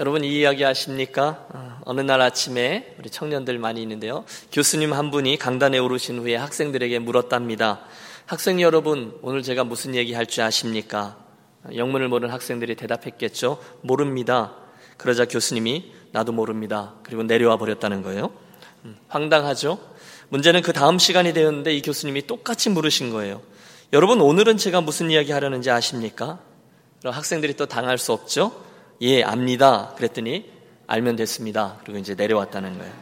여러분 이 이야기 아십니까? 어, 어느 날 아침에 우리 청년들 많이 있는데요. 교수님 한 분이 강단에 오르신 후에 학생들에게 물었답니다. 학생 여러분, 오늘 제가 무슨 얘기 할 줄 아십니까? 영문을 모르는 학생들이 대답했겠죠. 모릅니다. 그러자 교수님이 나도 모릅니다. 그리고 내려와 버렸다는 거예요. 음, 황당하죠? 문제는 그 다음 시간이 되었는데 이 교수님이 똑같이 물으신 거예요. 여러분, 오늘은 제가 무슨 이야기 하려는지 아십니까? 학생들이 또 당할 수 없죠? 예, 압니다. 그랬더니 알면 됐습니다. 그리고 이제 내려왔다는 거예요.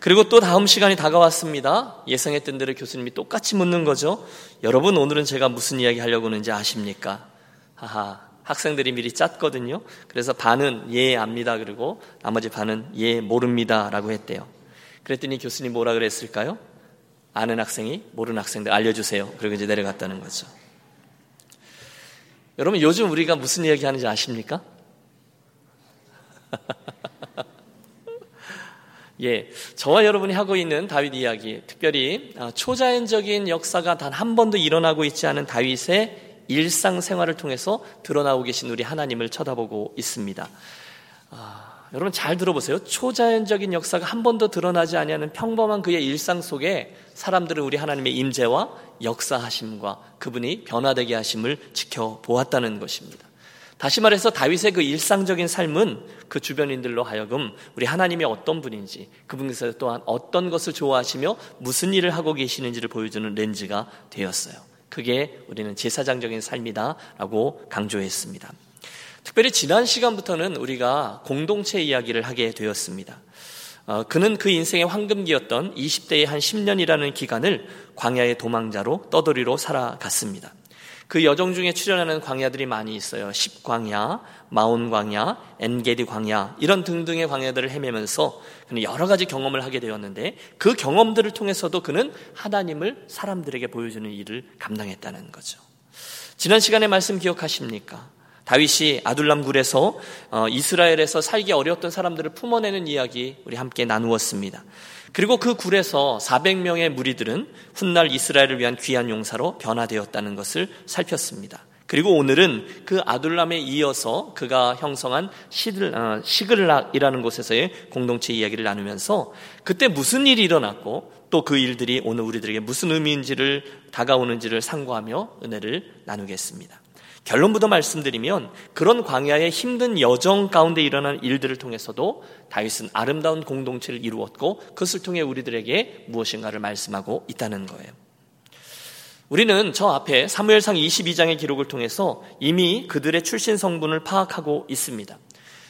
그리고 또 다음 시간이 다가왔습니다. 예상했던 대로 교수님이 똑같이 묻는 거죠. 여러분, 오늘은 제가 무슨 이야기 하려고 하는지 아십니까? 하하, 학생들이 미리 짰거든요. 그래서 반은 예, 압니다. 그리고 나머지 반은 예, 모릅니다. 라고 했대요. 그랬더니 교수님 뭐라 그랬을까요? 아는 학생이 모르는 학생들 알려주세요. 그리고 이제 내려갔다는 거죠. 여러분, 요즘 우리가 무슨 이야기 하는지 아십니까? 예, 저와 여러분이 하고 있는 다윗 이야기, 특별히 아, 초자연적인 역사가 단 한 번도 일어나고 있지 않은 다윗의 일상생활을 통해서 드러나고 계신 우리 하나님을 쳐다보고 있습니다. 아, 여러분 잘 들어보세요. 초자연적인 역사가 한 번도 드러나지 아니하는 평범한 그의 일상 속에 사람들은 우리 하나님의 임재와 역사하심과 그분이 변화되게 하심을 지켜보았다는 것입니다. 다시 말해서 다윗의 그 일상적인 삶은 그 주변인들로 하여금 우리 하나님이 어떤 분인지 그분께서 또한 어떤 것을 좋아하시며 무슨 일을 하고 계시는지를 보여주는 렌즈가 되었어요. 그게 우리는 제사장적인 삶이다라고 강조했습니다. 특별히 지난 시간부터는 우리가 공동체 이야기를 하게 되었습니다. 어, 그는 그 인생의 황금기였던 20대의 한 10년이라는 기간을 광야의 도망자로 떠돌이로 살아갔습니다. 그 여정 중에 출연하는 광야들이 많이 있어요. 십광야, 마온광야, 엔게디 광야 이런 등등의 광야들을 헤매면서 그는 여러 가지 경험을 하게 되었는데 그 경험들을 통해서도 그는 하나님을 사람들에게 보여주는 일을 감당했다는 거죠. 지난 시간에 말씀 기억하십니까? 다윗이 아둘람 굴에서 어, 이스라엘에서 살기 어려웠던 사람들을 품어내는 이야기 우리 함께 나누었습니다. 그리고 그 굴에서 400명의 무리들은 훗날 이스라엘을 위한 귀한 용사로 변화되었다는 것을 살폈습니다. 그리고 오늘은 그 아둘람에 이어서 그가 형성한 어, 시글락이라는 곳에서의 공동체 이야기를 나누면서 그때 무슨 일이 일어났고 또 그 일들이 오늘 우리들에게 무슨 의미인지를 다가오는지를 상고하며 은혜를 나누겠습니다. 결론부터 말씀드리면 그런 광야의 힘든 여정 가운데 일어난 일들을 통해서도 다윗은 아름다운 공동체를 이루었고 그것을 통해 우리들에게 무엇인가를 말씀하고 있다는 거예요. 우리는 저 앞에 사무엘상 22장의 기록을 통해서 이미 그들의 출신 성분을 파악하고 있습니다.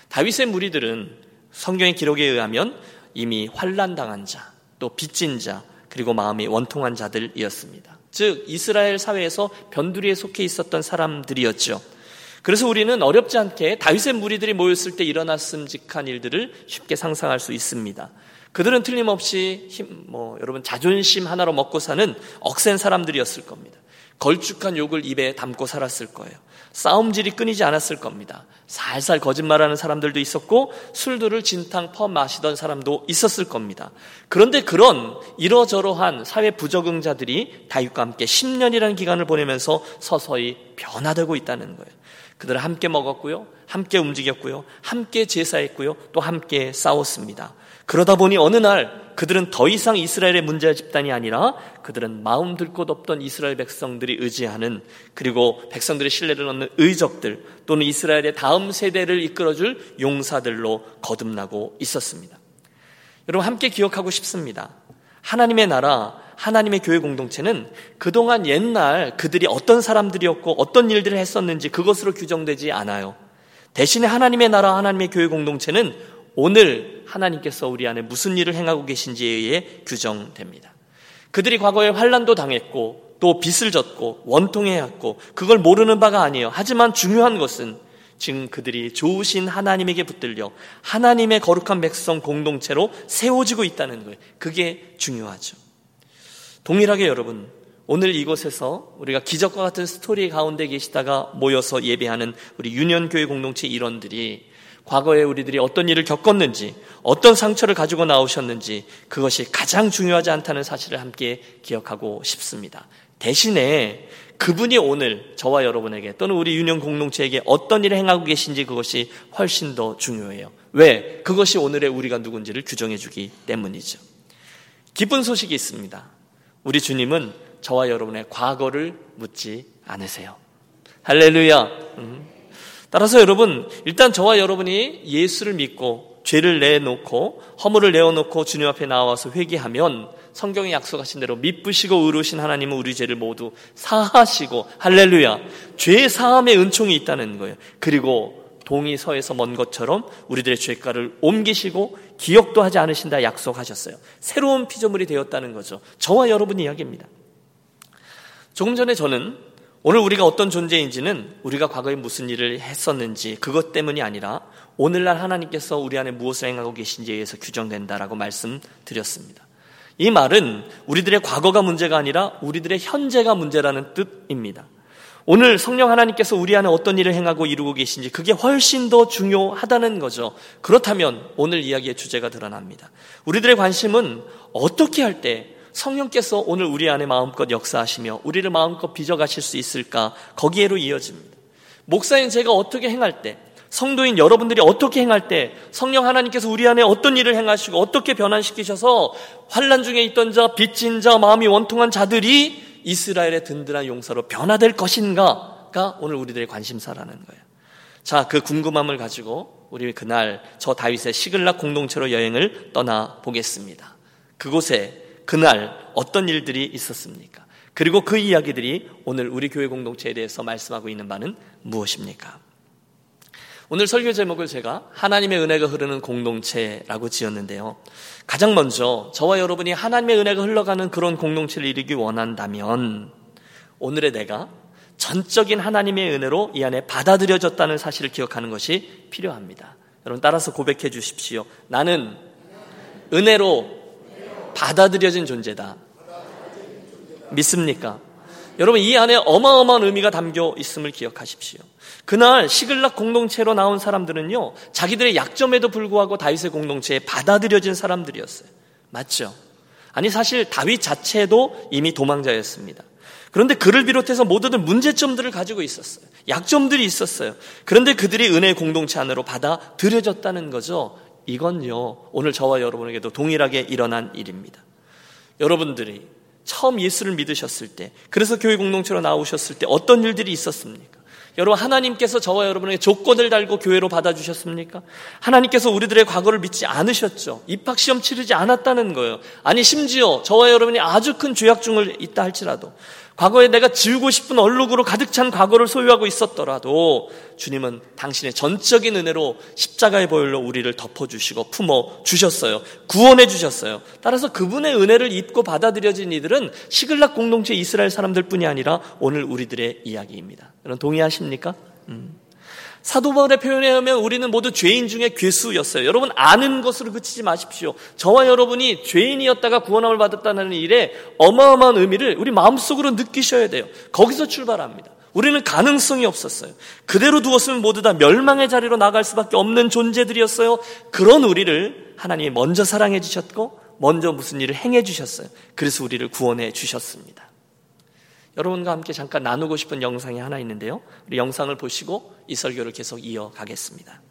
다윗의 무리들은 성경의 기록에 의하면 이미 환란 당한 자, 또 빚진 자, 그리고 마음이 원통한 자들이었습니다. 즉 이스라엘 사회에서 변두리에 속해 있었던 사람들이었죠. 그래서 우리는 어렵지 않게 다윗의 무리들이 모였을 때 일어났음직한 일들을 쉽게 상상할 수 있습니다. 그들은 틀림없이 힘, 뭐 여러분 자존심 하나로 먹고 사는 억센 사람들이었을 겁니다. 걸쭉한 욕을 입에 담고 살았을 거예요. 싸움질이 끊이지 않았을 겁니다. 살살 거짓말하는 사람들도 있었고 술들을 진탕 퍼 마시던 사람도 있었을 겁니다. 그런데 그런 이러저러한 사회 부적응자들이 다윗과 함께 10년이라는 기간을 보내면서 서서히 변화되고 있다는 거예요. 그들은 함께 먹었고요. 함께 움직였고요. 함께 제사했고요. 또 함께 싸웠습니다. 그러다 보니 어느 날 그들은 더 이상 이스라엘의 문제 집단이 아니라 그들은 마음 들 곳 없던 이스라엘 백성들이 의지하는 그리고 백성들의 신뢰를 얻는 의적들 또는 이스라엘의 다음 세대를 이끌어줄 용사들로 거듭나고 있었습니다. 여러분 함께 기억하고 싶습니다. 하나님의 나라, 하나님의 교회 공동체는 그동안 옛날 그들이 어떤 사람들이었고 어떤 일들을 했었는지 그것으로 규정되지 않아요. 대신에 하나님의 나라, 하나님의 교회 공동체는 오늘 하나님께서 우리 안에 무슨 일을 행하고 계신지에 의해 규정됩니다. 그들이 과거에 환란도 당했고 또 빚을 졌고 원통해왔고 그걸 모르는 바가 아니에요. 하지만 중요한 것은 지금 그들이 좋으신 하나님에게 붙들려 하나님의 거룩한 백성 공동체로 세워지고 있다는 거예요. 그게 중요하죠. 동일하게 여러분, 오늘 이곳에서 우리가 기적과 같은 스토리 가운데 계시다가 모여서 예배하는 우리 유년교회 공동체 일원들이 과거에 우리들이 어떤 일을 겪었는지, 어떤 상처를 가지고 나오셨는지, 그것이 가장 중요하지 않다는 사실을 함께 기억하고 싶습니다. 대신에 그분이 오늘 저와 여러분에게 또는 우리 유년 공동체에게 어떤 일을 행하고 계신지 그것이 훨씬 더 중요해요. 왜? 그것이 오늘의 우리가 누군지를 규정해 주기 때문이죠. 기쁜 소식이 있습니다. 우리 주님은 저와 여러분의 과거를 묻지 않으세요. 할렐루야. 음. 따라서 여러분, 일단 저와 여러분이 예수를 믿고 죄를 내놓고 허물을 내어놓고 주님 앞에 나와서 회개하면 성경에 약속하신 대로 미쁘시고 의로우신 하나님은 우리 죄를 모두 사하시고 할렐루야 죄 사함의 은총이 있다는 거예요. 그리고 동이 서에서 먼 것처럼 우리들의 죄가를 옮기시고 기억도 하지 않으신다 약속하셨어요. 새로운 피조물이 되었다는 거죠. 저와 여러분 이야기입니다. 조금 전에 저는 오늘 우리가 어떤 존재인지는 우리가 과거에 무슨 일을 했었는지 그것 때문이 아니라 오늘날 하나님께서 우리 안에 무엇을 행하고 계신지에 의해서 규정된다라고 말씀드렸습니다. 이 말은 우리들의 과거가 문제가 아니라 우리들의 현재가 문제라는 뜻입니다. 오늘 성령 하나님께서 우리 안에 어떤 일을 행하고 이루고 계신지 그게 훨씬 더 중요하다는 거죠. 그렇다면 오늘 이야기의 주제가 드러납니다. 우리들의 관심은 어떻게 할 때 성령께서 오늘 우리 안에 마음껏 역사하시며 우리를 마음껏 빚어가실 수 있을까 거기에로 이어집니다. 목사인 제가 어떻게 행할 때 성도인 여러분들이 어떻게 행할 때 성령 하나님께서 우리 안에 어떤 일을 행하시고 어떻게 변환시키셔서 환란 중에 있던 자, 빚진 자, 마음이 원통한 자들이 이스라엘의 든든한 용사로 변화될 것인가가 오늘 우리들의 관심사라는 거예요. 자, 그 궁금함을 가지고 우리 그날 저 다윗의 시글락 공동체로 여행을 떠나 보겠습니다. 그곳에 그날 어떤 일들이 있었습니까? 그리고 그 이야기들이 오늘 우리 교회 공동체에 대해서 말씀하고 있는 바는 무엇입니까? 오늘 설교 제목을 제가 하나님의 은혜가 흐르는 공동체라고 지었는데요. 가장 먼저 저와 여러분이 하나님의 은혜가 흘러가는 그런 공동체를 이루기 원한다면 오늘의 내가 전적인 하나님의 은혜로 이 안에 받아들여졌다는 사실을 기억하는 것이 필요합니다. 여러분 따라서 고백해 주십시오. 나는 은혜로 받아들여진 존재다. 믿습니까? 여러분 이 안에 어마어마한 의미가 담겨 있음을 기억하십시오. 그날 시글락 공동체로 나온 사람들은요, 자기들의 약점에도 불구하고 다윗의 공동체에 받아들여진 사람들이었어요. 맞죠? 아니, 사실 다윗 자체도 이미 도망자였습니다. 그런데 그를 비롯해서 모두들 문제점들을 가지고 있었어요. 약점들이 있었어요. 그런데 그들이 은혜의 공동체 안으로 받아들여졌다는 거죠. 이건요, 오늘 저와 여러분에게도 동일하게 일어난 일입니다. 여러분들이 처음 예수를 믿으셨을 때, 그래서 교회 공동체로 나오셨을 때 어떤 일들이 있었습니까? 여러분 하나님께서 저와 여러분에게 조건을 달고 교회로 받아주셨습니까? 하나님께서 우리들의 과거를 믿지 않으셨죠. 입학시험 치르지 않았다는 거예요. 아니 심지어 저와 여러분이 아주 큰 죄악 중을 있다 할지라도 과거에 내가 지우고 싶은 얼룩으로 가득 찬 과거를 소유하고 있었더라도 주님은 당신의 전적인 은혜로 십자가의 보혈로 우리를 덮어주시고 품어 주셨어요. 구원해 주셨어요. 따라서 그분의 은혜를 입고 받아들여진 이들은 시글락 공동체 이스라엘 사람들 뿐이 아니라 오늘 우리들의 이야기입니다. 여러분 동의하십니까? 음. 사도 바울의 표현에 의하면 우리는 모두 죄인 중에 괴수였어요. 여러분 아는 것으로 그치지 마십시오. 저와 여러분이 죄인이었다가 구원함을 받았다는 일에 어마어마한 의미를 우리 마음속으로 느끼셔야 돼요. 거기서 출발합니다. 우리는 가능성이 없었어요. 그대로 두었으면 모두 다 멸망의 자리로 나갈 수밖에 없는 존재들이었어요. 그런 우리를 하나님이 먼저 사랑해 주셨고 먼저 무슨 일을 행해 주셨어요. 그래서 우리를 구원해 주셨습니다. 여러분과 함께 잠깐 나누고 싶은 영상이 하나 있는데요. 우리 영상을 보시고 이 설교를 계속 이어가겠습니다.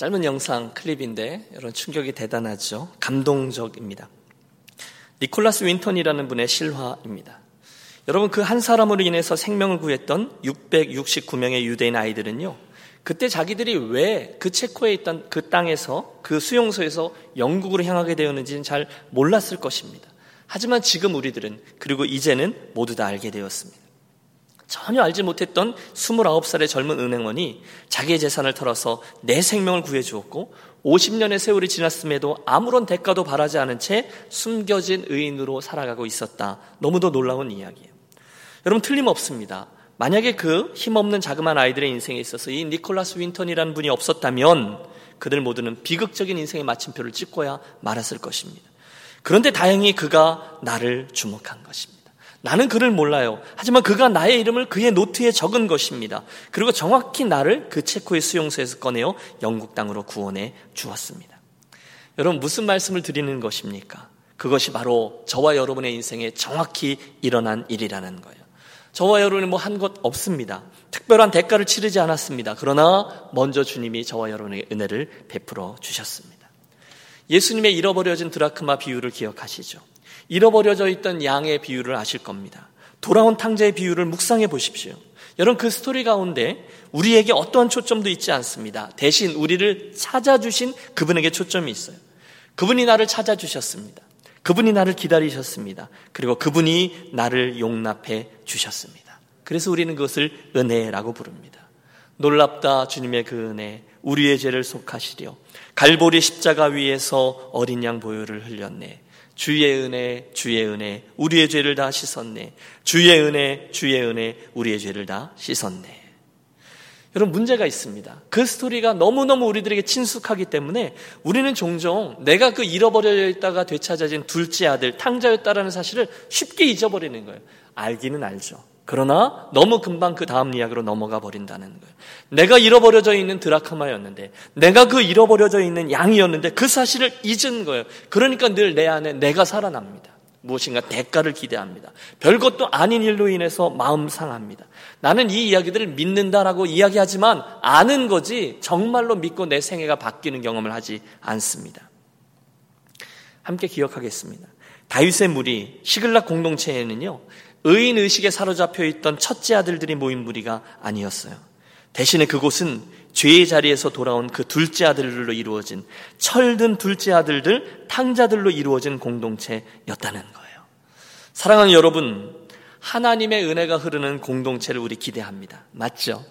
짧은 영상 클립인데 여러분 충격이 대단하죠. 감동적입니다. 니콜라스 윈턴이라는 분의 실화입니다. 여러분 그 한 사람으로 인해서 생명을 구했던 669명의 유대인 아이들은요. 그때 자기들이 왜 그 체코에 있던 그 땅에서 그 수용소에서 영국으로 향하게 되었는지는 잘 몰랐을 것입니다. 하지만 지금 우리들은 그리고 이제는 모두 다 알게 되었습니다. 전혀 알지 못했던 29살의 젊은 은행원이 자기의 재산을 털어서 내 생명을 구해 주었고 50년의 세월이 지났음에도 아무런 대가도 바라지 않은 채 숨겨진 의인으로 살아가고 있었다. 너무도 놀라운 이야기예요. 여러분 틀림없습니다. 만약에 그 힘없는 자그마한 아이들의 인생에 있어서 이 니콜라스 윈턴이라는 분이 없었다면 그들 모두는 비극적인 인생의 마침표를 찍고야 말았을 것입니다. 그런데 다행히 그가 나를 주목한 것입니다. 나는 그를 몰라요. 하지만 그가 나의 이름을 그의 노트에 적은 것입니다. 그리고 정확히 나를 그 체코의 수용소에서 꺼내어 영국 땅으로 구원해 주었습니다. 여러분, 무슨 말씀을 드리는 것입니까? 그것이 바로 저와 여러분의 인생에 정확히 일어난 일이라는 거예요. 저와 여러분이 뭐 한 것 없습니다. 특별한 대가를 치르지 않았습니다. 그러나 먼저 주님이 저와 여러분에게 은혜를 베풀어 주셨습니다. 예수님의 잃어버려진 드라크마 비유를 기억하시죠? 잃어버려져 있던 양의 비유를 아실 겁니다. 돌아온 탕자의 비유를 묵상해 보십시오. 여러분 그 스토리 가운데 우리에게 어떠한 초점도 있지 않습니다. 대신 우리를 찾아주신 그분에게 초점이 있어요. 그분이 나를 찾아주셨습니다. 그분이 나를 기다리셨습니다. 그리고 그분이 나를 용납해 주셨습니다. 그래서 우리는 그것을 은혜라고 부릅니다. 놀랍다 주님의 그 은혜, 우리의 죄를 속하시려 갈보리 십자가 위에서 어린 양 보혈을 흘렸네. 주의 은혜, 주의 은혜, 우리의 죄를 다 씻었네. 주의 은혜, 주의 은혜, 우리의 죄를 다 씻었네. 여러분 문제가 있습니다. 그 스토리가 너무너무 우리들에게 친숙하기 때문에 우리는 종종 내가 그 잃어버려 있다가 되찾아진 둘째 아들 탕자였다라는 사실을 쉽게 잊어버리는 거예요. 알기는 알죠. 그러나 너무 금방 그 다음 이야기로 넘어가 버린다는 거예요. 내가 잃어버려져 있는 드라카마였는데, 내가 그 잃어버려져 있는 양이었는데 그 사실을 잊은 거예요. 그러니까 늘 내 안에 내가 살아납니다. 무엇인가 대가를 기대합니다. 별것도 아닌 일로 인해서 마음 상합니다. 나는 이 이야기들을 믿는다라고 이야기하지만 아는 거지 정말로 믿고 내 생애가 바뀌는 경험을 하지 않습니다. 함께 기억하겠습니다. 다윗의 무리 시글락 공동체에는요. 의인 의식에 사로잡혀 있던 첫째 아들들이 모인 무리가 아니었어요. 대신에 그곳은 죄의 자리에서 돌아온 그 둘째 아들들로 이루어진 철든 둘째 아들들, 탕자들로 이루어진 공동체였다는 거예요. 사랑하는 여러분, 하나님의 은혜가 흐르는 공동체를 우리 기대합니다. 맞죠?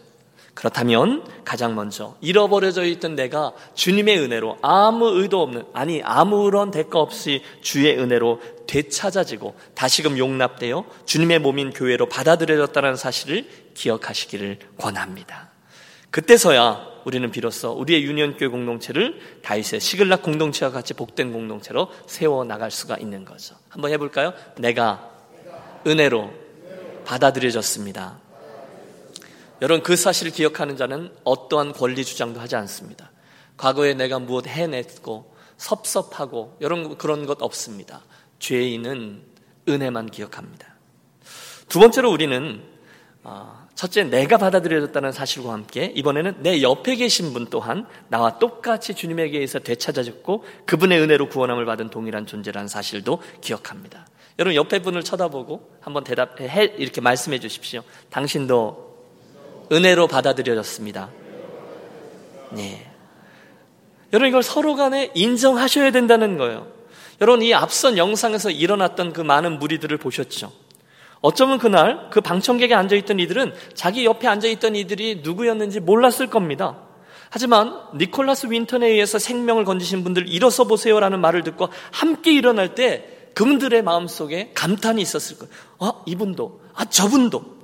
그렇다면 가장 먼저 잃어버려져 있던 내가 주님의 은혜로 아무 의도 없는 아니 아무런 대가 없이 주의 은혜로 되찾아지고 다시금 용납되어 주님의 몸인 교회로 받아들여졌다는 사실을 기억하시기를 권합니다. 그때서야 우리는 비로소 우리의 유년교회 공동체를 다윗의 시글락 공동체와 같이 복된 공동체로 세워 나갈 수가 있는 거죠. 한번 해볼까요? 내가 은혜로 받아들여졌습니다. 여러분 그 사실을 기억하는 자는 어떠한 권리 주장도 하지 않습니다. 과거에 내가 무엇 해냈고 섭섭하고 여러분 그런 것 없습니다. 죄인은 은혜만 기억합니다. 두 번째로 우리는 아, 첫째 내가 받아들여졌다는 사실과 함께 이번에는 내 옆에 계신 분 또한 나와 똑같이 주님에게 의해서 되찾아졌고 그분의 은혜로 구원함을 받은 동일한 존재라는 사실도 기억합니다. 여러분 옆에 분을 쳐다보고 한번 대답해 이렇게 말씀해 주십시오. 당신도 은혜로 받아들여졌습니다. 네. 여러분 이걸 서로 간에 인정하셔야 된다는 거예요. 여러분 이 앞선 영상에서 일어났던 그 많은 무리들을 보셨죠? 어쩌면 그날 그 방청객에 앉아있던 이들은 자기 옆에 앉아있던 이들이 누구였는지 몰랐을 겁니다. 하지만 니콜라스 윈턴에 의해서 생명을 건지신 분들 일어서 보세요라는 말을 듣고 함께 일어날 때 그분들의 마음속에 감탄이 있었을 거예요. 아, 이분도, 아, 저분도.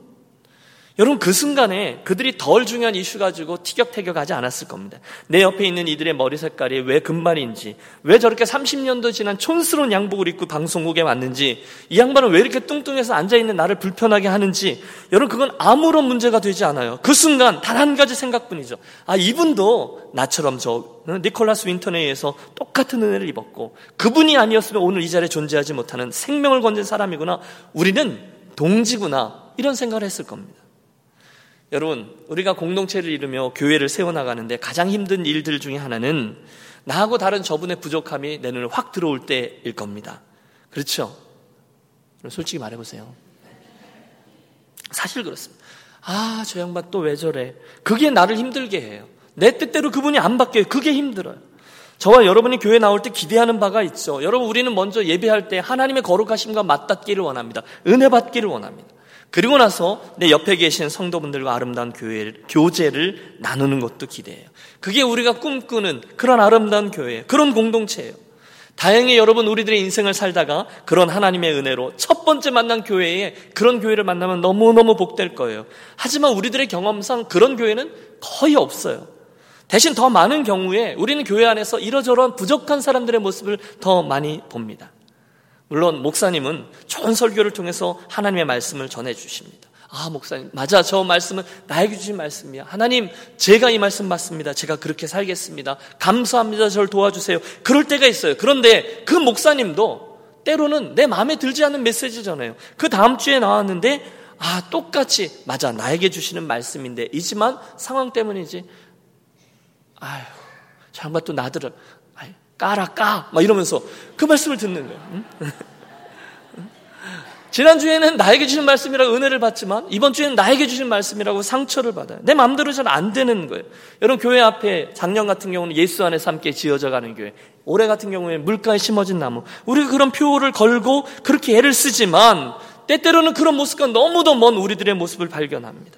여러분 그 순간에 그들이 덜 중요한 이슈 가지고 티격태격하지 않았을 겁니다. 내 옆에 있는 이들의 머리 색깔이 왜 금발인지, 왜 저렇게 30년도 지난 촌스러운 양복을 입고 방송국에 왔는지, 이 양반은 왜 이렇게 뚱뚱해서 앉아 있는 나를 불편하게 하는지, 여러분 그건 아무런 문제가 되지 않아요. 그 순간 단 한 가지 생각뿐이죠. 아 이분도 나처럼 저 니콜라스 윈턴에 의해서 똑같은 은혜를 입었고, 그분이 아니었으면 오늘 이 자리에 존재하지 못하는 생명을 건진 사람이구나. 우리는 동지구나 이런 생각을 했을 겁니다. 여러분, 우리가 공동체를 이루며 교회를 세워나가는데 가장 힘든 일들 중에 하나는 나하고 다른 저분의 부족함이 내 눈에 확 들어올 때일 겁니다. 그렇죠? 솔직히 말해보세요. 사실 그렇습니다. 아, 저 양반 또 왜 저래? 그게 나를 힘들게 해요. 내 뜻대로 그분이 안 바뀌어요. 그게 힘들어요. 저와 여러분이 교회 나올 때 기대하는 바가 있죠. 여러분, 우리는 먼저 예배할 때 하나님의 거룩하심과 맞닿기를 원합니다. 은혜 받기를 원합니다. 그리고 나서 내 옆에 계신 성도분들과 아름다운 교회, 교제를 나누는 것도 기대해요. 그게 우리가 꿈꾸는 그런 아름다운 교회, 그런 공동체예요. 다행히 여러분 우리들의 인생을 살다가 그런 하나님의 은혜로 첫 번째 만난 교회에 그런 교회를 만나면 너무너무 복될 거예요. 하지만 우리들의 경험상 그런 교회는 거의 없어요. 대신 더 많은 경우에 우리는 교회 안에서 이러저러한 부족한 사람들의 모습을 더 많이 봅니다. 물론 목사님은 좋은 설교를 통해서 하나님의 말씀을 전해 주십니다. 아, 목사님, 맞아. 저 말씀은 나에게 주신 말씀이야. 하나님, 제가 이 말씀 맞습니다. 제가 그렇게 살겠습니다. 감사합니다. 저를 도와주세요. 그럴 때가 있어요. 그런데 그 목사님도 때로는 내 마음에 들지 않는 메시지잖아요. 그 다음 주에 나왔는데, 아, 똑같이, 맞아. 나에게 주시는 말씀인데, 이지만 상황 때문이지. 아휴, 장마 또 나들을, 까라 까! 막 이러면서 그 말씀을 듣는 거예요. 응? 지난주에는 나에게 주신 말씀이라고 은혜를 받지만 이번 주에는 나에게 주신 말씀이라고 상처를 받아요. 내 마음대로 잘 안 되는 거예요. 여러분 교회 앞에 작년 같은 경우는 예수 안에서 함께 지어져 가는 교회. 올해 같은 경우에 물가에 심어진 나무. 우리가 그런 표를 걸고 그렇게 애를 쓰지만 때때로는 그런 모습과 너무도 먼 우리들의 모습을 발견합니다.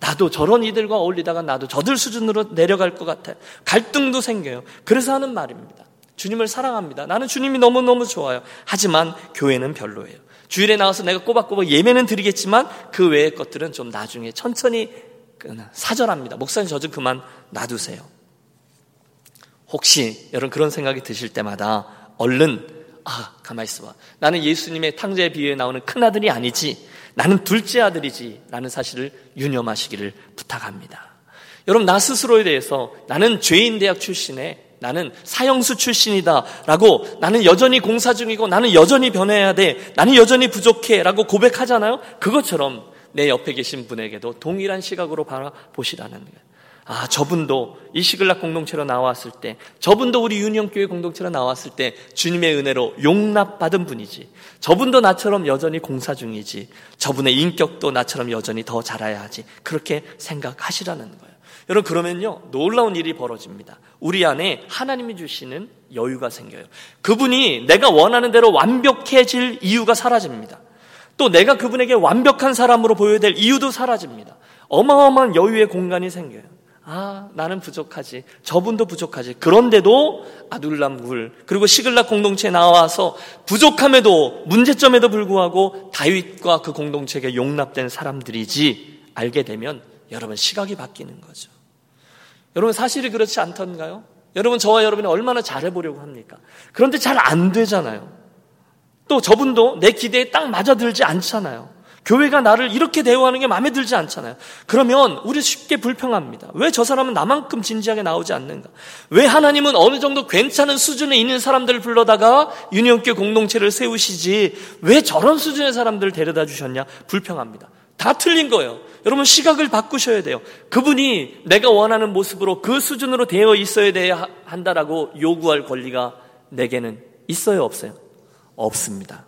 나도 저런 이들과 어울리다가 나도 저들 수준으로 내려갈 것 같아요. 갈등도 생겨요. 그래서 하는 말입니다. 주님을 사랑합니다. 나는 주님이 너무너무 좋아요. 하지만 교회는 별로예요. 주일에 나와서 내가 꼬박꼬박 예매는 드리겠지만 그 외의 것들은 좀 나중에 천천히 사절합니다. 목사님 저 좀 그만 놔두세요. 혹시 여러분 그런 생각이 드실 때마다 얼른 아 가만히 있어봐. 나는 예수님의 탕자의 비유에 나오는 큰아들이 아니지. 나는 둘째 아들이지 라는 사실을 유념하시기를 부탁합니다. 여러분, 나 스스로에 대해서 나는 죄인 대학 출신에 나는 사형수 출신이다 라고 나는 여전히 공사 중이고 나는 여전히 변해야 돼. 나는 여전히 부족해 라고 고백하잖아요. 그것처럼 내 옆에 계신 분에게도 동일한 시각으로 바라보시라는 거예요. 아, 저분도 이 시글락 공동체로 나왔을 때, 저분도 우리 유니온교회 공동체로 나왔을 때 주님의 은혜로 용납받은 분이지. 저분도 나처럼 여전히 공사 중이지. 저분의 인격도 나처럼 여전히 더 자라야 하지. 그렇게 생각하시라는 거예요. 여러분, 그러면요, 놀라운 일이 벌어집니다. 우리 안에 하나님이 주시는 여유가 생겨요. 그분이 내가 원하는 대로 완벽해질 이유가 사라집니다. 또 내가 그분에게 완벽한 사람으로 보여야 될 이유도 사라집니다. 어마어마한 여유의 공간이 생겨요. 아, 나는 부족하지. 저분도 부족하지. 그런데도 아둘람굴 그리고 시글락 공동체에 나와서 부족함에도 문제점에도 불구하고 다윗과 그 공동체에 용납된 사람들이지 알게 되면 여러분 시각이 바뀌는 거죠. 여러분 사실이 그렇지 않던가요? 여러분 저와 여러분이 얼마나 잘해 보려고 합니까? 그런데 잘 안 되잖아요. 또 저분도 내 기대에 딱 맞아들지 않잖아요. 교회가 나를 이렇게 대우하는 게 마음에 들지 않잖아요. 그러면 우리 쉽게 불평합니다. 왜 저 사람은 나만큼 진지하게 나오지 않는가? 왜 하나님은 어느 정도 괜찮은 수준에 있는 사람들을 불러다가 유니온교 공동체를 세우시지 왜 저런 수준의 사람들을 데려다 주셨냐? 불평합니다. 다 틀린 거예요. 여러분 시각을 바꾸셔야 돼요. 그분이 내가 원하는 모습으로 그 수준으로 되어 있어야 돼야 한다라고 요구할 권리가 내게는 있어요, 없어요? 없습니다.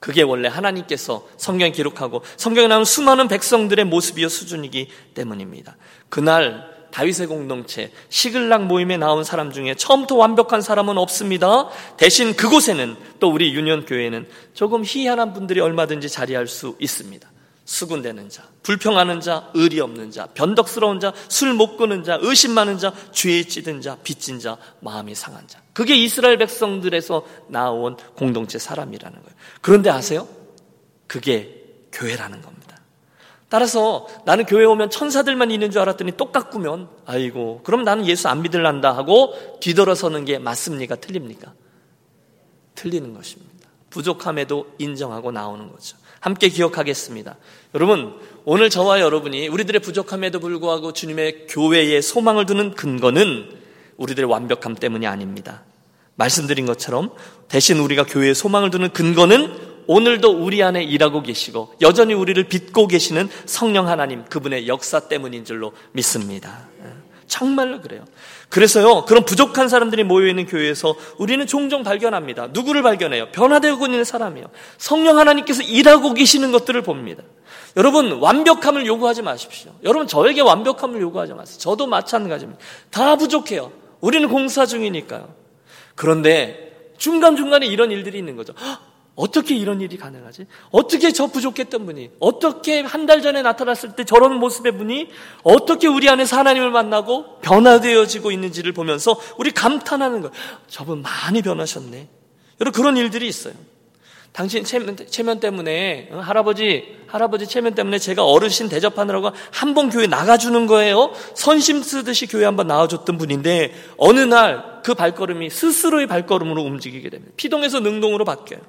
그게 원래 하나님께서 성경에 기록하고 성경에 나온 수많은 백성들의 모습이요 수준이기 때문입니다. 그날 다윗의 공동체 시글락 모임에 나온 사람 중에 처음부터 완벽한 사람은 없습니다. 대신 그곳에는 또 우리 유년 교회는 조금 희한한 분들이 얼마든지 자리할 수 있습니다. 수군대는 자, 불평하는 자, 의리 없는 자, 변덕스러운 자, 술 못 끄는 자, 의심 많은 자, 죄에 찌든 자, 빚진 자, 마음이 상한 자. 그게 이스라엘 백성들에서 나온 공동체 사람이라는 거예요. 그런데 아세요? 그게 교회라는 겁니다. 따라서 나는 교회 오면 천사들만 있는 줄 알았더니 똑같구면 아이고 그럼 나는 예수 안 믿을란다 하고 뒤돌아서는 게 맞습니까? 틀립니까? 틀리는 것입니다. 부족함에도 인정하고 나오는 거죠. 함께 기억하겠습니다. 여러분, 오늘 저와 여러분이 우리들의 부족함에도 불구하고 주님의 교회에 소망을 두는 근거는 우리들의 완벽함 때문이 아닙니다. 말씀드린 것처럼 대신 우리가 교회에 소망을 두는 근거는 오늘도 우리 안에 일하고 계시고 여전히 우리를 빚고 계시는 성령 하나님 그분의 역사 때문인 줄로 믿습니다. 정말로 그래요. 그래서요, 그런 부족한 사람들이 모여있는 교회에서 우리는 종종 발견합니다. 누구를 발견해요? 변화되고 있는 사람이요. 성령 하나님께서 일하고 계시는 것들을 봅니다. 여러분, 완벽함을 요구하지 마십시오. 여러분, 저에게 완벽함을 요구하지 마세요. 저도 마찬가지입니다. 다 부족해요. 우리는 공사 중이니까요. 그런데 중간중간에 이런 일들이 있는 거죠. 어떻게 이런 일이 가능하지? 어떻게 저 부족했던 분이, 어떻게 한 달 전에 나타났을 때 저런 모습의 분이 어떻게 우리 안에서 하나님을 만나고 변화되어지고 있는지를 보면서 우리 감탄하는 거예요. 저분 많이 변하셨네. 여러분 그런 일들이 있어요. 당신 체면, 체면 때문에 어, 할아버지 할아버지 체면 때문에 제가 어르신 대접하느라고 한 번 교회 나가주는 거예요. 선심 쓰듯이 교회 한 번 나와줬던 분인데 어느 날 그 발걸음이 스스로의 발걸음으로 움직이게 됩니다. 피동에서 능동으로 바뀌어요.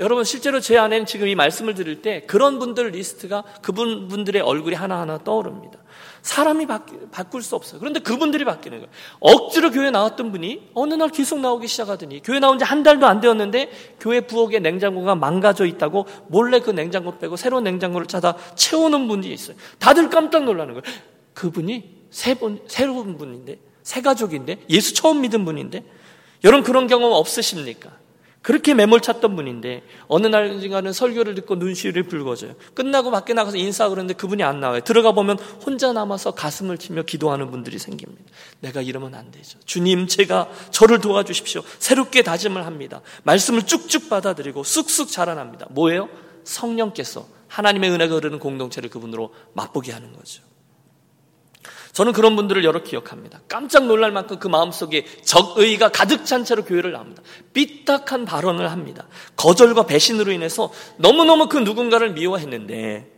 여러분 실제로 제 안에는 지금 이 말씀을 드릴 때 그런 분들 리스트가 그분 분들의 얼굴이 하나하나 떠오릅니다. 사람이 바뀌, 바꿀 수 없어요. 그런데 그분들이 바뀌는 거예요. 억지로 교회 나왔던 분이 어느 날 계속 나오기 시작하더니 교회 나온 지 한 달도 안 되었는데 교회 부엌에 냉장고가 망가져 있다고 몰래 그 냉장고 빼고 새로운 냉장고를 찾아 채우는 분이 있어요. 다들 깜짝 놀라는 거예요. 그분이 새 분, 새로운 분인데, 새 가족인데, 예수 처음 믿은 분인데, 여러분 그런 경험 없으십니까? 그렇게 매몰 찼던 분인데 어느 날인가는 설교를 듣고 눈시울이 붉어져요. 끝나고 밖에 나가서 인사 그러는데 그분이 안 나와요. 들어가 보면 혼자 남아서 가슴을 치며 기도하는 분들이 생깁니다. 내가 이러면 안 되죠. 주님, 제가 저를 도와주십시오. 새롭게 다짐을 합니다. 말씀을 쭉쭉 받아들이고 쑥쑥 자라납니다. 뭐예요? 성령께서 하나님의 은혜가 흐르는 공동체를 그분으로 맛보게 하는 거죠. 저는 그런 분들을 여러 기억합니다. 깜짝 놀랄 만큼 그 마음속에 적의가 가득 찬 채로 교회를 나옵니다. 삐딱한 발언을 합니다. 거절과 배신으로 인해서 너무너무 그 누군가를 미워했는데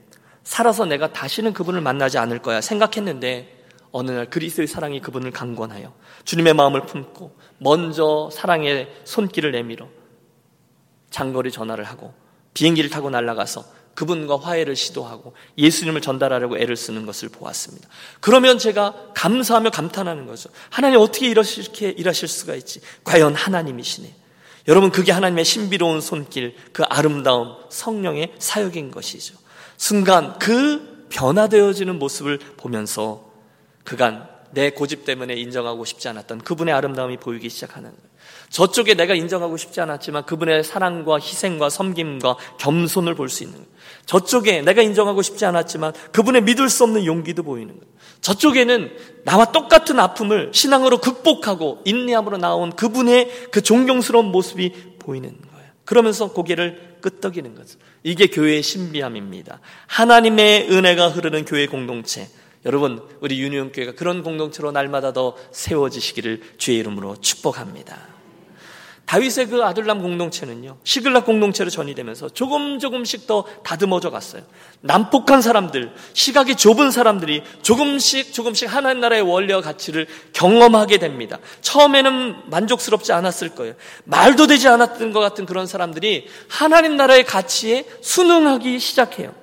살아서 내가 다시는 그분을 만나지 않을 거야 생각했는데 어느 날 그리스도의 사랑이 그분을 강권하여 주님의 마음을 품고 먼저 사랑의 손길을 내밀어 장거리 전화를 하고 비행기를 타고 날아가서 그분과 화해를 시도하고 예수님을 전달하려고 애를 쓰는 것을 보았습니다. 그러면 제가 감사하며 감탄하는 거죠. 하나님 어떻게 이렇게 일하실 수가 있지? 과연 하나님이시네. 여러분 그게 하나님의 신비로운 손길, 그 아름다움, 성령의 사역인 것이죠. 순간 그 변화되어지는 모습을 보면서 그간 내 고집 때문에 인정하고 싶지 않았던 그분의 아름다움이 보이기 시작하는 거예요. 저쪽에 내가 인정하고 싶지 않았지만 그분의 사랑과 희생과 섬김과 겸손을 볼 수 있는 거예요. 저쪽에 내가 인정하고 싶지 않았지만 그분의 믿을 수 없는 용기도 보이는 거예요. 저쪽에는 나와 똑같은 아픔을 신앙으로 극복하고 인내함으로 나온 그분의 그 존경스러운 모습이 보이는 거예요. 그러면서 고개를 끄덕이는 거죠. 이게 교회의 신비함입니다. 하나님의 은혜가 흐르는 교회 공동체. 여러분, 우리 유니온교회가 그런 공동체로 날마다 더 세워지시기를 주의 이름으로 축복합니다. 다윗의 그 아들람 공동체는요, 시글락 공동체로 전이되면서 조금 조금씩 더 다듬어져 갔어요. 난폭한 사람들, 시각이 좁은 사람들이 조금씩 조금씩 하나님 나라의 원리와 가치를 경험하게 됩니다. 처음에는 만족스럽지 않았을 거예요. 말도 되지 않았던 것 같은 그런 사람들이 하나님 나라의 가치에 순응하기 시작해요.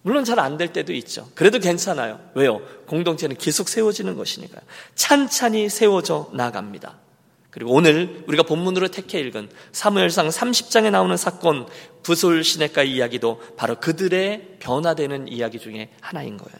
물론 잘 안 될 때도 있죠. 그래도 괜찮아요. 왜요? 공동체는 계속 세워지는 것이니까요. 찬찬히 세워져 나갑니다. 그리고 오늘 우리가 본문으로 택해 읽은 사무엘상 30장에 나오는 사건 부솔 시내가 이야기도 바로 그들의 변화되는 이야기 중에 하나인 거예요.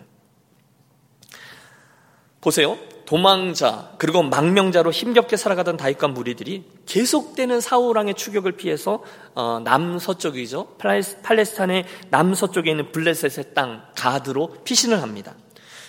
보세요. 도망자 그리고 망명자로 힘겹게 살아가던 다윗과 무리들이 계속되는 사우랑의 추격을 피해서 어, 남서쪽이죠 팔레스타인의 남서쪽에 있는 블레셋의 땅 가드로 피신을 합니다.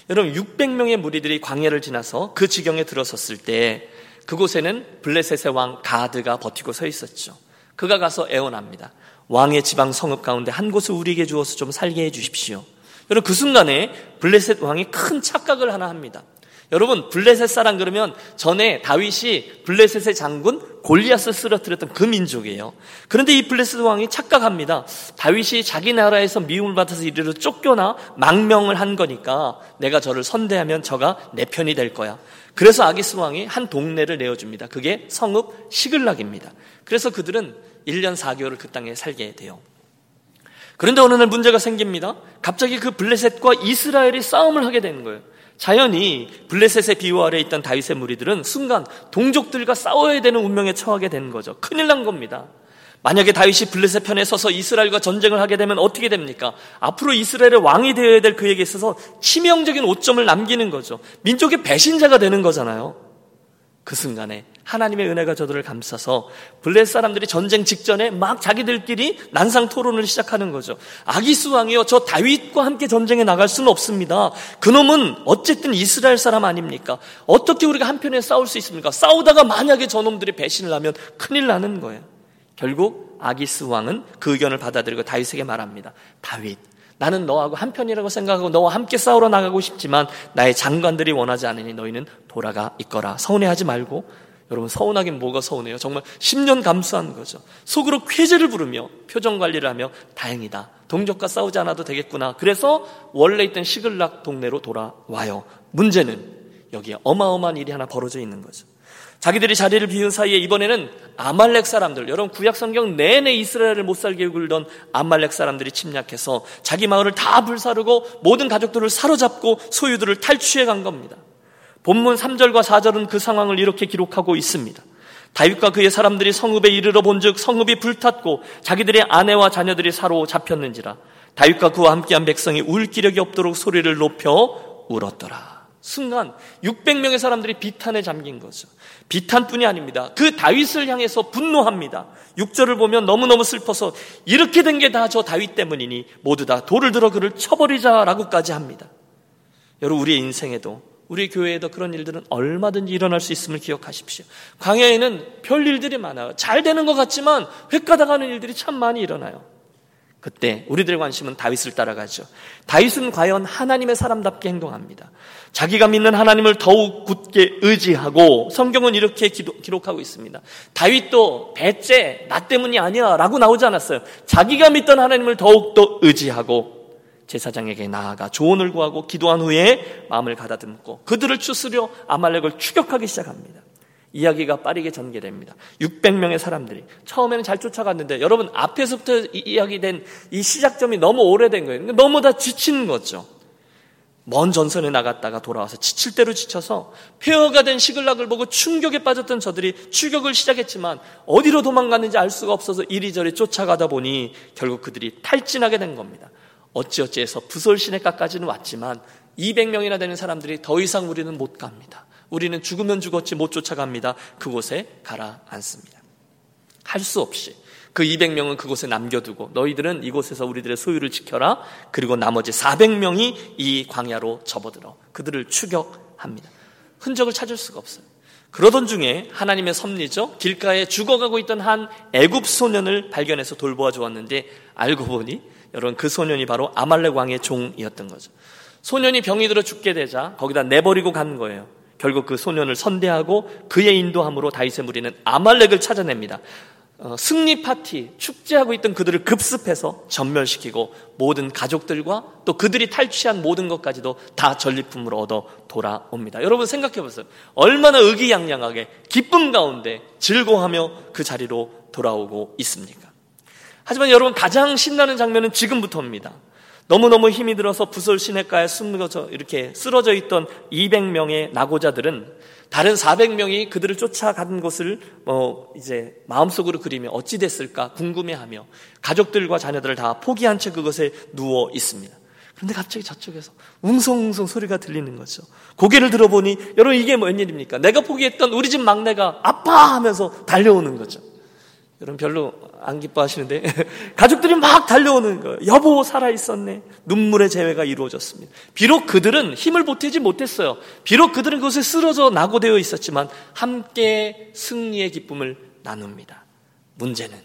여러분 600명의 무리들이 광야를 지나서 그 지경에 들어섰을 때 그곳에는 블레셋의 왕 가드가 버티고 서 있었죠. 그가 가서 애원합니다. 왕의 지방 성읍 가운데 한 곳을 우리에게 주어서 좀 살게 해 주십시오. 여러분 그 순간에 블레셋 왕이 큰 착각을 하나 합니다. 여러분 블레셋 사람 그러면 전에 다윗이 블레셋의 장군 골리앗을 쓰러뜨렸던 그 민족이에요. 그런데 이 블레셋 왕이 착각합니다. 다윗이 자기 나라에서 미움을 받아서 이리로 쫓겨나 망명을 한 거니까 내가 저를 선대하면 저가 내 편이 될 거야. 그래서 아기스 왕이 한 동네를 내어줍니다. 그게 성읍 시글락입니다. 그래서 그들은 1년 4개월을 그 땅에 살게 돼요. 그런데 어느 날 문제가 생깁니다. 갑자기 그 블레셋과 이스라엘이 싸움을 하게 되는 거예요. 자연히 블레셋의 비호 아래 있던 다윗의 무리들은 순간 동족들과 싸워야 되는 운명에 처하게 되는 거죠. 큰일 난 겁니다. 만약에 다윗이 블레셋 편에 서서 이스라엘과 전쟁을 하게 되면 어떻게 됩니까? 앞으로 이스라엘의 왕이 되어야 될 그에게 있어서 치명적인 오점을 남기는 거죠. 민족의 배신자가 되는 거잖아요. 그 순간에 하나님의 은혜가 저들을 감싸서 블레셋 사람들이 전쟁 직전에 막 자기들끼리 난상 토론을 시작하는 거죠. 아기스 왕이요, 저 다윗과 함께 전쟁에 나갈 수는 없습니다. 그놈은 어쨌든 이스라엘 사람 아닙니까? 어떻게 우리가 한편에 싸울 수 있습니까? 싸우다가 만약에 저놈들이 배신을 하면 큰일 나는 거예요. 결국 아기스 왕은 그 의견을 받아들이고 다윗에게 말합니다. 다윗, 나는 너하고 한편이라고 생각하고 너와 함께 싸우러 나가고 싶지만 나의 장관들이 원하지 않으니 너희는 돌아가 있거라. 서운해하지 말고 여러분 서운하긴 뭐가 서운해요? 정말 10년 감수한 거죠. 속으로 쾌재를 부르며 표정 관리를 하며 다행이다. 동족과 싸우지 않아도 되겠구나. 그래서 원래 있던 시글락 동네로 돌아와요. 문제는 여기에 어마어마한 일이 하나 벌어져 있는 거죠. 자기들이 자리를 비운 사이에 이번에는 아말렉 사람들, 여러분 구약 성경 내내 이스라엘을 못 살게 굴던 아말렉 사람들이 침략해서 자기 마을을 다 불사르고 모든 가족들을 사로잡고 소유들을 탈취해 간 겁니다. 본문 3절과 4절은 그 상황을 이렇게 기록하고 있습니다. 다윗과 그의 사람들이 성읍에 이르러 본즉 성읍이 불탔고 자기들의 아내와 자녀들이 사로잡혔는지라 다윗과 그와 함께한 백성이 울 기력이 없도록 소리를 높여 울었더라. 순간 600명의 사람들이 비탄에 잠긴 거죠. 비탄뿐이 아닙니다. 그 다윗을 향해서 분노합니다. 6절을 보면 너무너무 슬퍼서 이렇게 된 게 다 저 다윗 때문이니 모두 다 돌을 들어 그를 쳐버리자라고까지 합니다. 여러분 우리의 인생에도 우리 교회에도 그런 일들은 얼마든지 일어날 수 있음을 기억하십시오. 광야에는 별 일들이 많아요. 잘 되는 것 같지만 획가닥하는 일들이 참 많이 일어나요. 그때 우리들의 관심은 다윗을 따라가죠. 다윗은 과연 하나님의 사람답게 행동합니다. 자기가 믿는 하나님을 더욱 굳게 의지하고 성경은 이렇게 기록하고 있습니다. 다윗도 배째 나 때문이 아니야 라고 나오지 않았어요. 자기가 믿던 하나님을 더욱더 의지하고 제사장에게 나아가 조언을 구하고 기도한 후에 마음을 가다듬고 그들을 추스려 아말렉을 추격하기 시작합니다. 이야기가 빠르게 전개됩니다. 600명의 사람들이 처음에는 잘 쫓아갔는데 여러분 앞에서부터 이야기된 이 시작점이 너무 오래된 거예요. 너무 다 지치는 거죠. 먼 전선에 나갔다가 돌아와서 지칠 대로 지쳐서 폐허가 된 시글락을 보고 충격에 빠졌던 저들이 추격을 시작했지만 어디로 도망갔는지 알 수가 없어서 이리저리 쫓아가다 보니 결국 그들이 탈진하게 된 겁니다. 어찌어찌해서 부솔 시내가까지는 왔지만 200명이나 되는 사람들이 더 이상 우리는 못 갑니다. 우리는 죽으면 죽었지 못 쫓아갑니다. 그곳에 가라앉습니다. 할 수 없이 그 200명은 그곳에 남겨두고 너희들은 이곳에서 우리들의 소유를 지켜라. 그리고 나머지 400명이 이 광야로 접어들어 그들을 추격합니다. 흔적을 찾을 수가 없어요. 그러던 중에 하나님의 섭리죠. 길가에 죽어가고 있던 한 애굽 소년을 발견해서 돌보아 주었는데 알고 보니 여러분 그 소년이 바로 아말렉 왕의 종이었던 거죠. 소년이 병이 들어 죽게 되자 거기다 내버리고 간 거예요. 결국 그 소년을 선대하고 그의 인도함으로 다윗의 무리는 아말렉을 찾아냅니다. 어, 승리 파티, 축제하고 있던 그들을 급습해서 전멸시키고 모든 가족들과 또 그들이 탈취한 모든 것까지도 다 전리품으로 얻어 돌아옵니다. 여러분 생각해 보세요. 얼마나 의기양양하게 기쁨 가운데 즐거워하며 그 자리로 돌아오고 있습니까? 하지만 여러분 가장 신나는 장면은 지금부터입니다. 너무너무 힘이 들어서 부설 시내가에 숨겨져 이렇게 쓰러져 있던 200명의 나고자들은 다른 400명이 그들을 쫓아간 것을 뭐 이제 마음속으로 그리며 어찌 됐을까 궁금해하며 가족들과 자녀들을 다 포기한 채 그것에 누워 있습니다. 그런데 갑자기 저쪽에서 웅성웅성 소리가 들리는 거죠. 고개를 들어보니 여러분 이게 뭔 일입니까? 내가 포기했던 우리 집 막내가 아빠 하면서 달려오는 거죠. 여러분 별로 안 기뻐하시는데 가족들이 막 달려오는 거예요. 여보 살아 있었네. 눈물의 재회가 이루어졌습니다. 비록 그들은 힘을 보태지 못했어요. 비록 그들은 그것에 쓰러져 낙오되어 있었지만 함께 승리의 기쁨을 나눕니다. 문제는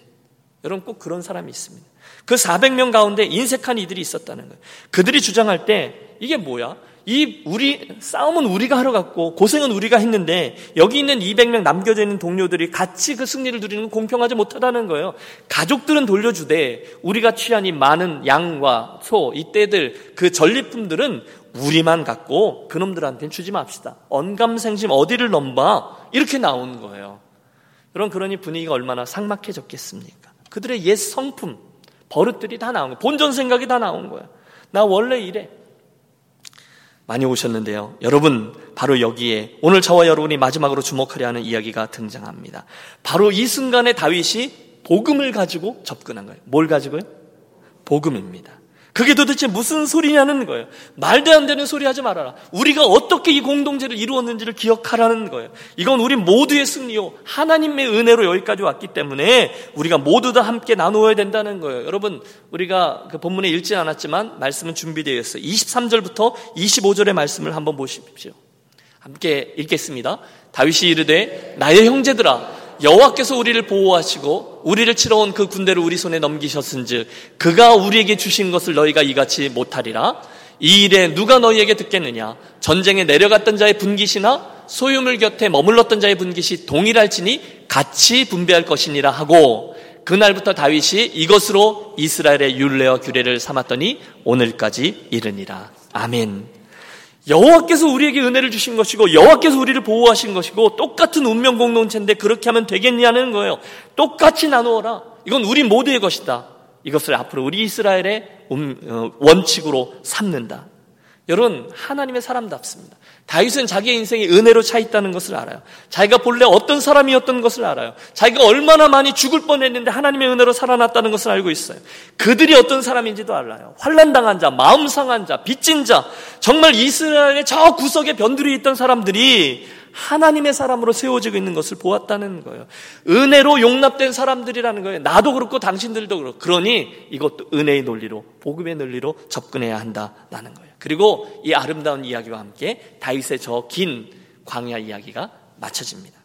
여러분 꼭 그런 사람이 있습니다. 그 400명 가운데 인색한 이들이 있었다는 거예요. 그들이 주장할 때 이게 뭐야? 이 우리 싸움은 우리가 하러 갔고 고생은 우리가 했는데 여기 있는 200명 남겨져 있는 동료들이 같이 그 승리를 누리는 건 공평하지 못하다는 거예요. 가족들은 돌려주되 우리가 취한 이 많은 양과 소, 이때들 그 전리품들은 우리만 갖고 그놈들한테는 주지 맙시다. 언감생심 어디를 넘봐 이렇게 나오는 거예요. 여러분 그러니 분위기가 얼마나 삭막해졌겠습니까? 그들의 옛 성품, 버릇들이 다 나온 거예요. 본전 생각이 다 나온 거예요. 나 원래 이래. 많이 오셨는데요. 여러분, 바로 여기에 오늘 저와 여러분이 마지막으로 주목하려 하는 이야기가 등장합니다. 바로 이 순간에 다윗이 복음을 가지고 접근한 거예요. 뭘 가지고요? 복음입니다. 그게 도대체 무슨 소리냐는 거예요. 말도 안 되는 소리 하지 말아라. 우리가 어떻게 이 공동체를 이루었는지를 기억하라는 거예요. 이건 우리 모두의 승리요. 하나님의 은혜로 여기까지 왔기 때문에 우리가 모두 다 함께 나누어야 된다는 거예요. 여러분, 우리가 그 본문에 읽지 않았지만 말씀은 준비되어 있어요. 23절부터 25절의 말씀을 한번 보십시오. 함께 읽겠습니다. 다윗이 이르되 나의 형제들아 여호와께서 우리를 보호하시고 우리를 치러 온 그 군대를 우리 손에 넘기셨은즉 그가 우리에게 주신 것을 너희가 이같이 못하리라? 이 일에 누가 너희에게 듣겠느냐? 전쟁에 내려갔던 자의 분깃이나 소유물 곁에 머물렀던 자의 분깃이 동일할지니 같이 분배할 것이니라 하고 그날부터 다윗이 이것으로 이스라엘의 율례와 규례를 삼았더니 오늘까지 이르니라. 아멘. 여호와께서 우리에게 은혜를 주신 것이고 여호와께서 우리를 보호하신 것이고 똑같은 운명 공동체인데 그렇게 하면 되겠냐는 거예요. 똑같이 나누어라. 이건 우리 모두의 것이다. 이것을 앞으로 우리 이스라엘의 어, 원칙으로 삼는다. 여러분 하나님의 사람답습니다. 다윗은 자기의 인생이 은혜로 차 있다는 것을 알아요. 자기가 본래 어떤 사람이었던 것을 알아요. 자기가 얼마나 많이 죽을 뻔했는데 하나님의 은혜로 살아났다는 것을 알고 있어요. 그들이 어떤 사람인지도 알아요. 환란 당한 자, 마음 상한 자, 빚진 자, 정말 이스라엘의 저 구석에 변두리 있던 사람들이 하나님의 사람으로 세워지고 있는 것을 보았다는 거예요. 은혜로 용납된 사람들이라는 거예요. 나도 그렇고 당신들도 그렇고. 그러니 이것도 은혜의 논리로, 복음의 논리로 접근해야 한다라는 거예요. 그리고 이 아름다운 이야기와 함께 다윗의 저 긴 광야 이야기가 맞춰집니다.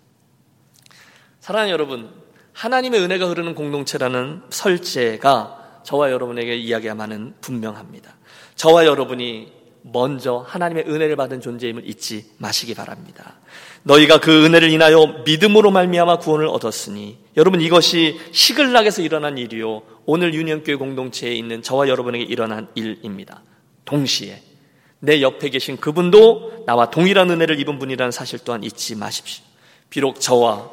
사랑하는 여러분, 하나님의 은혜가 흐르는 공동체라는 설제가 저와 여러분에게 이야기하면은 분명합니다. 저와 여러분이 먼저 하나님의 은혜를 받은 존재임을 잊지 마시기 바랍니다. 너희가 그 은혜를 인하여 믿음으로 말미암아 구원을 얻었으니 여러분 이것이 시글락에서 일어난 일이요 오늘 유년교회 공동체에 있는 저와 여러분에게 일어난 일입니다. 동시에 내 옆에 계신 그분도 나와 동일한 은혜를 입은 분이라는 사실 또한 잊지 마십시오. 비록 저와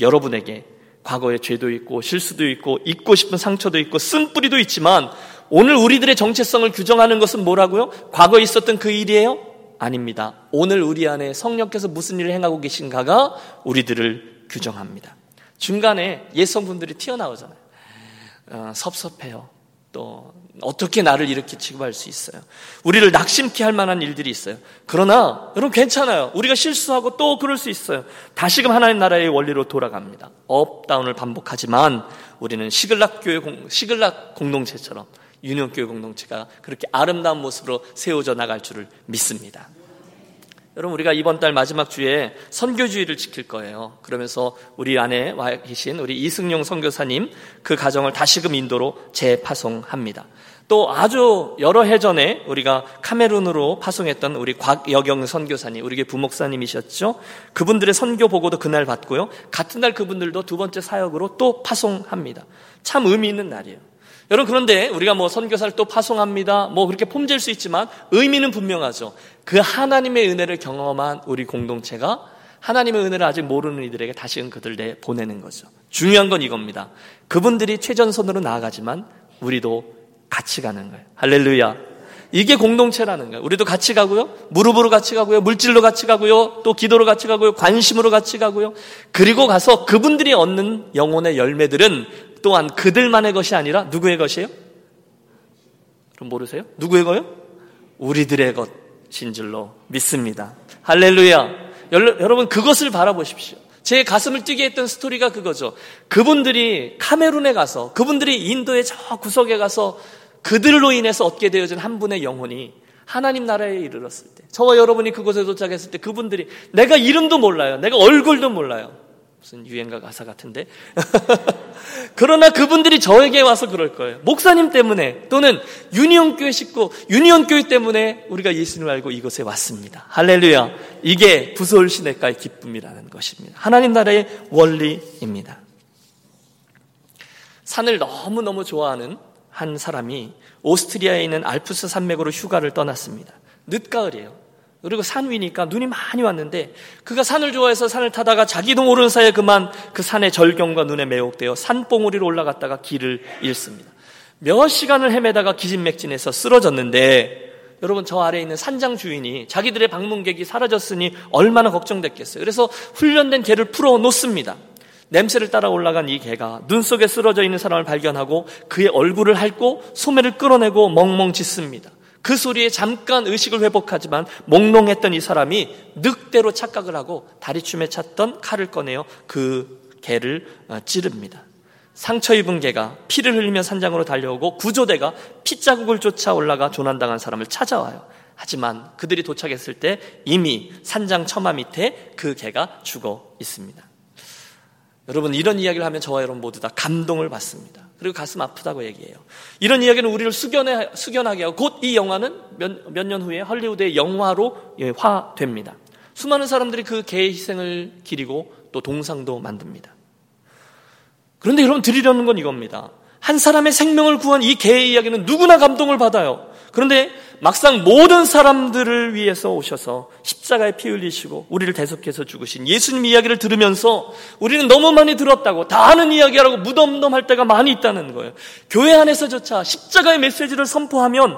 여러분에게 과거의 죄도 있고 실수도 있고 잊고 싶은 상처도 있고 쓴뿌리도 있지만 오늘 우리들의 정체성을 규정하는 것은 뭐라고요? 과거에 있었던 그 일이에요? 아닙니다. 오늘 우리 안에 성령께서 무슨 일을 행하고 계신가가 우리들을 규정합니다. 중간에 옛 성분들이 튀어나오잖아요. 어, 섭섭해요. 또 어떻게 나를 이렇게 취급할 수 있어요? 우리를 낙심케 할 만한 일들이 있어요. 그러나 여러분 괜찮아요. 우리가 실수하고 또 그럴 수 있어요. 다시금 하나님 나라의 원리로 돌아갑니다. 업다운을 반복하지만 우리는 시글락 교회 공, 시글락 공동체처럼 유년 교회 공동체가 그렇게 아름다운 모습으로 세워져 나갈 줄을 믿습니다. 여러분 우리가 이번 달 마지막 주에 선교주의를 지킬 거예요. 그러면서 우리 안에 와 계신 우리 이승용 선교사님 그 가정을 다시금 인도로 재파송합니다. 또 아주 여러 해 전에 우리가 카메룬으로 파송했던 우리 곽여경 선교사님, 우리 부목사님이셨죠. 그분들의 선교 보고도 그날 받고요. 같은 날 그분들도 두 번째 사역으로 또 파송합니다. 참 의미 있는 날이에요. 여러분 그런데 우리가 뭐 선교사를 또 파송합니다. 뭐 그렇게 폼질 수 있지만 의미는 분명하죠. 그 하나님의 은혜를 경험한 우리 공동체가 하나님의 은혜를 아직 모르는 이들에게 다시금 그들 내 보내는 거죠. 중요한 건 이겁니다. 그분들이 최전선으로 나아가지만 우리도 같이 가는 거예요. 할렐루야. 이게 공동체라는 거예요. 우리도 같이 가고요. 무릎으로 같이 가고요. 물질로 같이 가고요. 또 기도로 같이 가고요. 관심으로 같이 가고요. 그리고 가서 그분들이 얻는 영혼의 열매들은 또한 그들만의 것이 아니라 누구의 것이에요? 그럼 모르세요? 누구의 거요? 우리들의 것 인 줄로 믿습니다. 할렐루야. 여러분 그것을 바라보십시오. 제 가슴을 뛰게 했던 스토리가 그거죠. 그분들이 카메룬에 가서 그분들이 인도의 저 구석에 가서 그들로 인해서 얻게 되어진 한 분의 영혼이 하나님 나라에 이르렀을 때 저와 여러분이 그곳에 도착했을 때 그분들이 내가 이름도 몰라요. 내가 얼굴도 몰라요. 무슨 유행가 가사 같은데. 그러나 그분들이 저에게 와서 그럴 거예요. 목사님 때문에 또는 유니온 교회 식구, 유니온 교회 때문에 우리가 예수님을 알고 이곳에 왔습니다. 할렐루야. 이게 부서울 시내가의 기쁨이라는 것입니다. 하나님 나라의 원리입니다. 산을 너무너무 좋아하는 한 사람이 오스트리아에 있는 알프스 산맥으로 휴가를 떠났습니다. 늦가을이에요. 그리고 산 위니까 눈이 많이 왔는데 그가 산을 좋아해서 산을 타다가 자기도 모르는 사이에 그만 그 산의 절경과 눈에 매혹되어 산봉우리로 올라갔다가 길을 잃습니다. 몇 시간을 헤매다가 기진맥진해서 쓰러졌는데 여러분 저 아래에 있는 산장 주인이 자기들의 방문객이 사라졌으니 얼마나 걱정됐겠어요. 그래서 훈련된 개를 풀어 놓습니다. 냄새를 따라 올라간 이 개가 눈 속에 쓰러져 있는 사람을 발견하고 그의 얼굴을 핥고 소매를 끌어내고 멍멍 짖습니다. 그 소리에 잠깐 의식을 회복하지만 몽롱했던 이 사람이 늑대로 착각을 하고 다리춤에 찼던 칼을 꺼내어 그 개를 어, 찌릅니다. 상처 입은 개가 피를 흘리며 산장으로 달려오고 구조대가 핏자국을 쫓아 올라가 조난당한 사람을 찾아와요. 하지만 그들이 도착했을 때 이미 산장 처마 밑에 그 개가 죽어 있습니다. 여러분 이런 이야기를 하면 저와 여러분 모두 다 감동을 받습니다. 그리고 가슴 아프다고 얘기해요. 이런 이야기는 우리를 숙연해, 숙연하게 하고 곧 이 영화는 몇 년 후에 헐리우드의 영화로 화됩니다. 수많은 사람들이 그 개의 희생을 기리고 또 동상도 만듭니다. 그런데 여러분 드리려는 건 이겁니다. 한 사람의 생명을 구한 이 개의 이야기는 누구나 감동을 받아요. 그런데 막상 모든 사람들을 위해서 오셔서 십자가에 피 흘리시고 우리를 대속해서 죽으신 예수님 이야기를 들으면서 우리는 너무 많이 들었다고 다 아는 이야기라고 무덤덤할 때가 많이 있다는 거예요. 교회 안에서조차 십자가의 메시지를 선포하면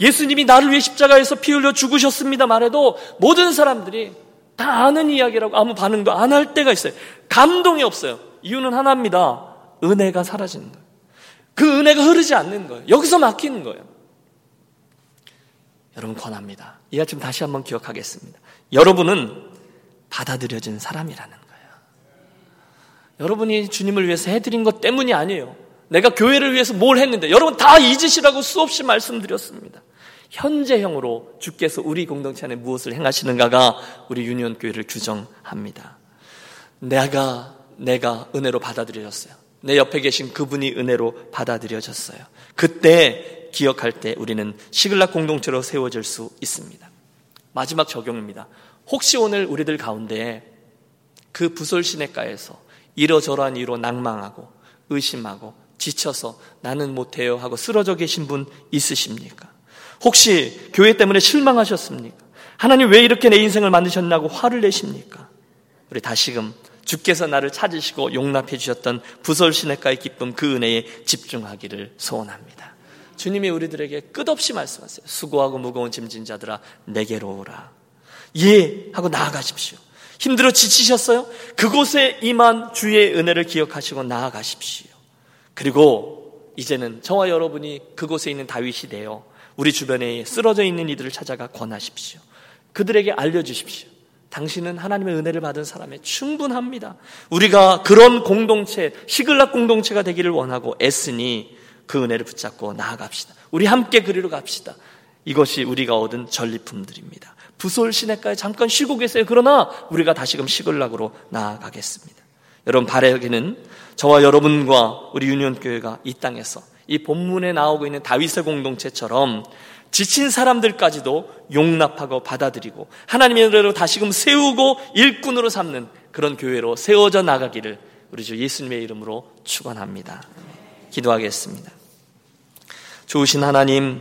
예수님이 나를 위해 십자가에서 피 흘려 죽으셨습니다 말해도 모든 사람들이 다 아는 이야기라고 아무 반응도 안 할 때가 있어요. 감동이 없어요. 이유는 하나입니다. 은혜가 사라지는 거예요. 그 은혜가 흐르지 않는 거예요. 여기서 막히는 거예요. 여러분 권합니다. 이 아침 다시 한번 기억하겠습니다. 여러분은 받아들여진 사람이라는 거예요. 여러분이 주님을 위해서 해드린 것 때문이 아니에요. 내가 교회를 위해서 뭘 했는데 여러분 다 잊으시라고 수없이 말씀드렸습니다. 현재형으로 주께서 우리 공동체 안에 무엇을 행하시는가가 우리 유니온 교회를 규정합니다. 내가 내가 은혜로 받아들여졌어요. 내 옆에 계신 그분이 은혜로 받아들여졌어요. 그때 기억할 때 우리는 시글락 공동체로 세워질 수 있습니다. 마지막 적용입니다. 혹시 오늘 우리들 가운데 그 부설 시내가에서 이러저러한 이유로 낭망하고 의심하고 지쳐서 나는 못해요 하고 쓰러져 계신 분 있으십니까? 혹시 교회 때문에 실망하셨습니까? 하나님 왜 이렇게 내 인생을 만드셨냐고 화를 내십니까? 우리 다시금 주께서 나를 찾으시고 용납해 주셨던 부설 시내가의 기쁨 그 은혜에 집중하기를 소원합니다. 주님이 우리들에게 끝없이 말씀하세요. 수고하고 무거운 짐진 자들아 내게로 오라. 예 하고 나아가십시오. 힘들어 지치셨어요? 그곳에 임한 주의 은혜를 기억하시고 나아가십시오. 그리고 이제는 저와 여러분이 그곳에 있는 다윗이 되어 우리 주변에 쓰러져 있는 이들을 찾아가 권하십시오. 그들에게 알려주십시오. 당신은 하나님의 은혜를 받은 사람에 충분합니다. 우리가 그런 공동체, 시글락 공동체가 되기를 원하고 애쓰니 그 은혜를 붙잡고 나아갑시다. 우리 함께 그리로 갑시다. 이것이 우리가 얻은 전리품들입니다. 부솔 시내가에 잠깐 쉬고 계세요. 그러나 우리가 다시금 시글락으로 나아가겠습니다. 여러분 바라기는 저와 여러분과 우리 유니온교회가 이 땅에서 이 본문에 나오고 있는 다윗의 공동체처럼 지친 사람들까지도 용납하고 받아들이고 하나님의 은혜로 다시금 세우고 일꾼으로 삼는 그런 교회로 세워져 나가기를 우리 주 예수님의 이름으로 축원합니다. 기도하겠습니다. 좋으신 하나님,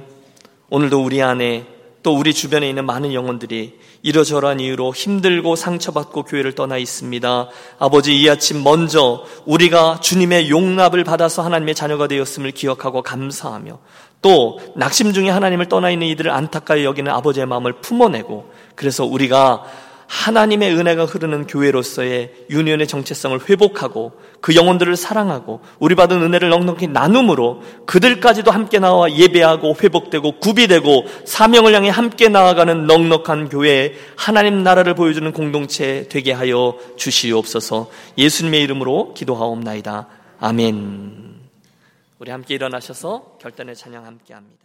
오늘도 우리 안에 또 우리 주변에 있는 많은 영혼들이 이러저러한 이유로 힘들고 상처받고 교회를 떠나 있습니다. 아버지 이 아침 먼저 우리가 주님의 용납을 받아서 하나님의 자녀가 되었음을 기억하고 감사하며 또 낙심 중에 하나님을 떠나 있는 이들을 안타까이 여기는 아버지의 마음을 품어내고 그래서 우리가 하나님의 은혜가 흐르는 교회로서의 유니온의 정체성을 회복하고 그 영혼들을 사랑하고 우리 받은 은혜를 넉넉히 나눔으로 그들까지도 함께 나와 예배하고 회복되고 구비되고 사명을 향해 함께 나아가는 넉넉한 교회 하나님 나라를 보여주는 공동체 되게 하여 주시옵소서 예수님의 이름으로 기도하옵나이다. 아멘. 우리 함께 일어나셔서 결단의 찬양 함께 합니다.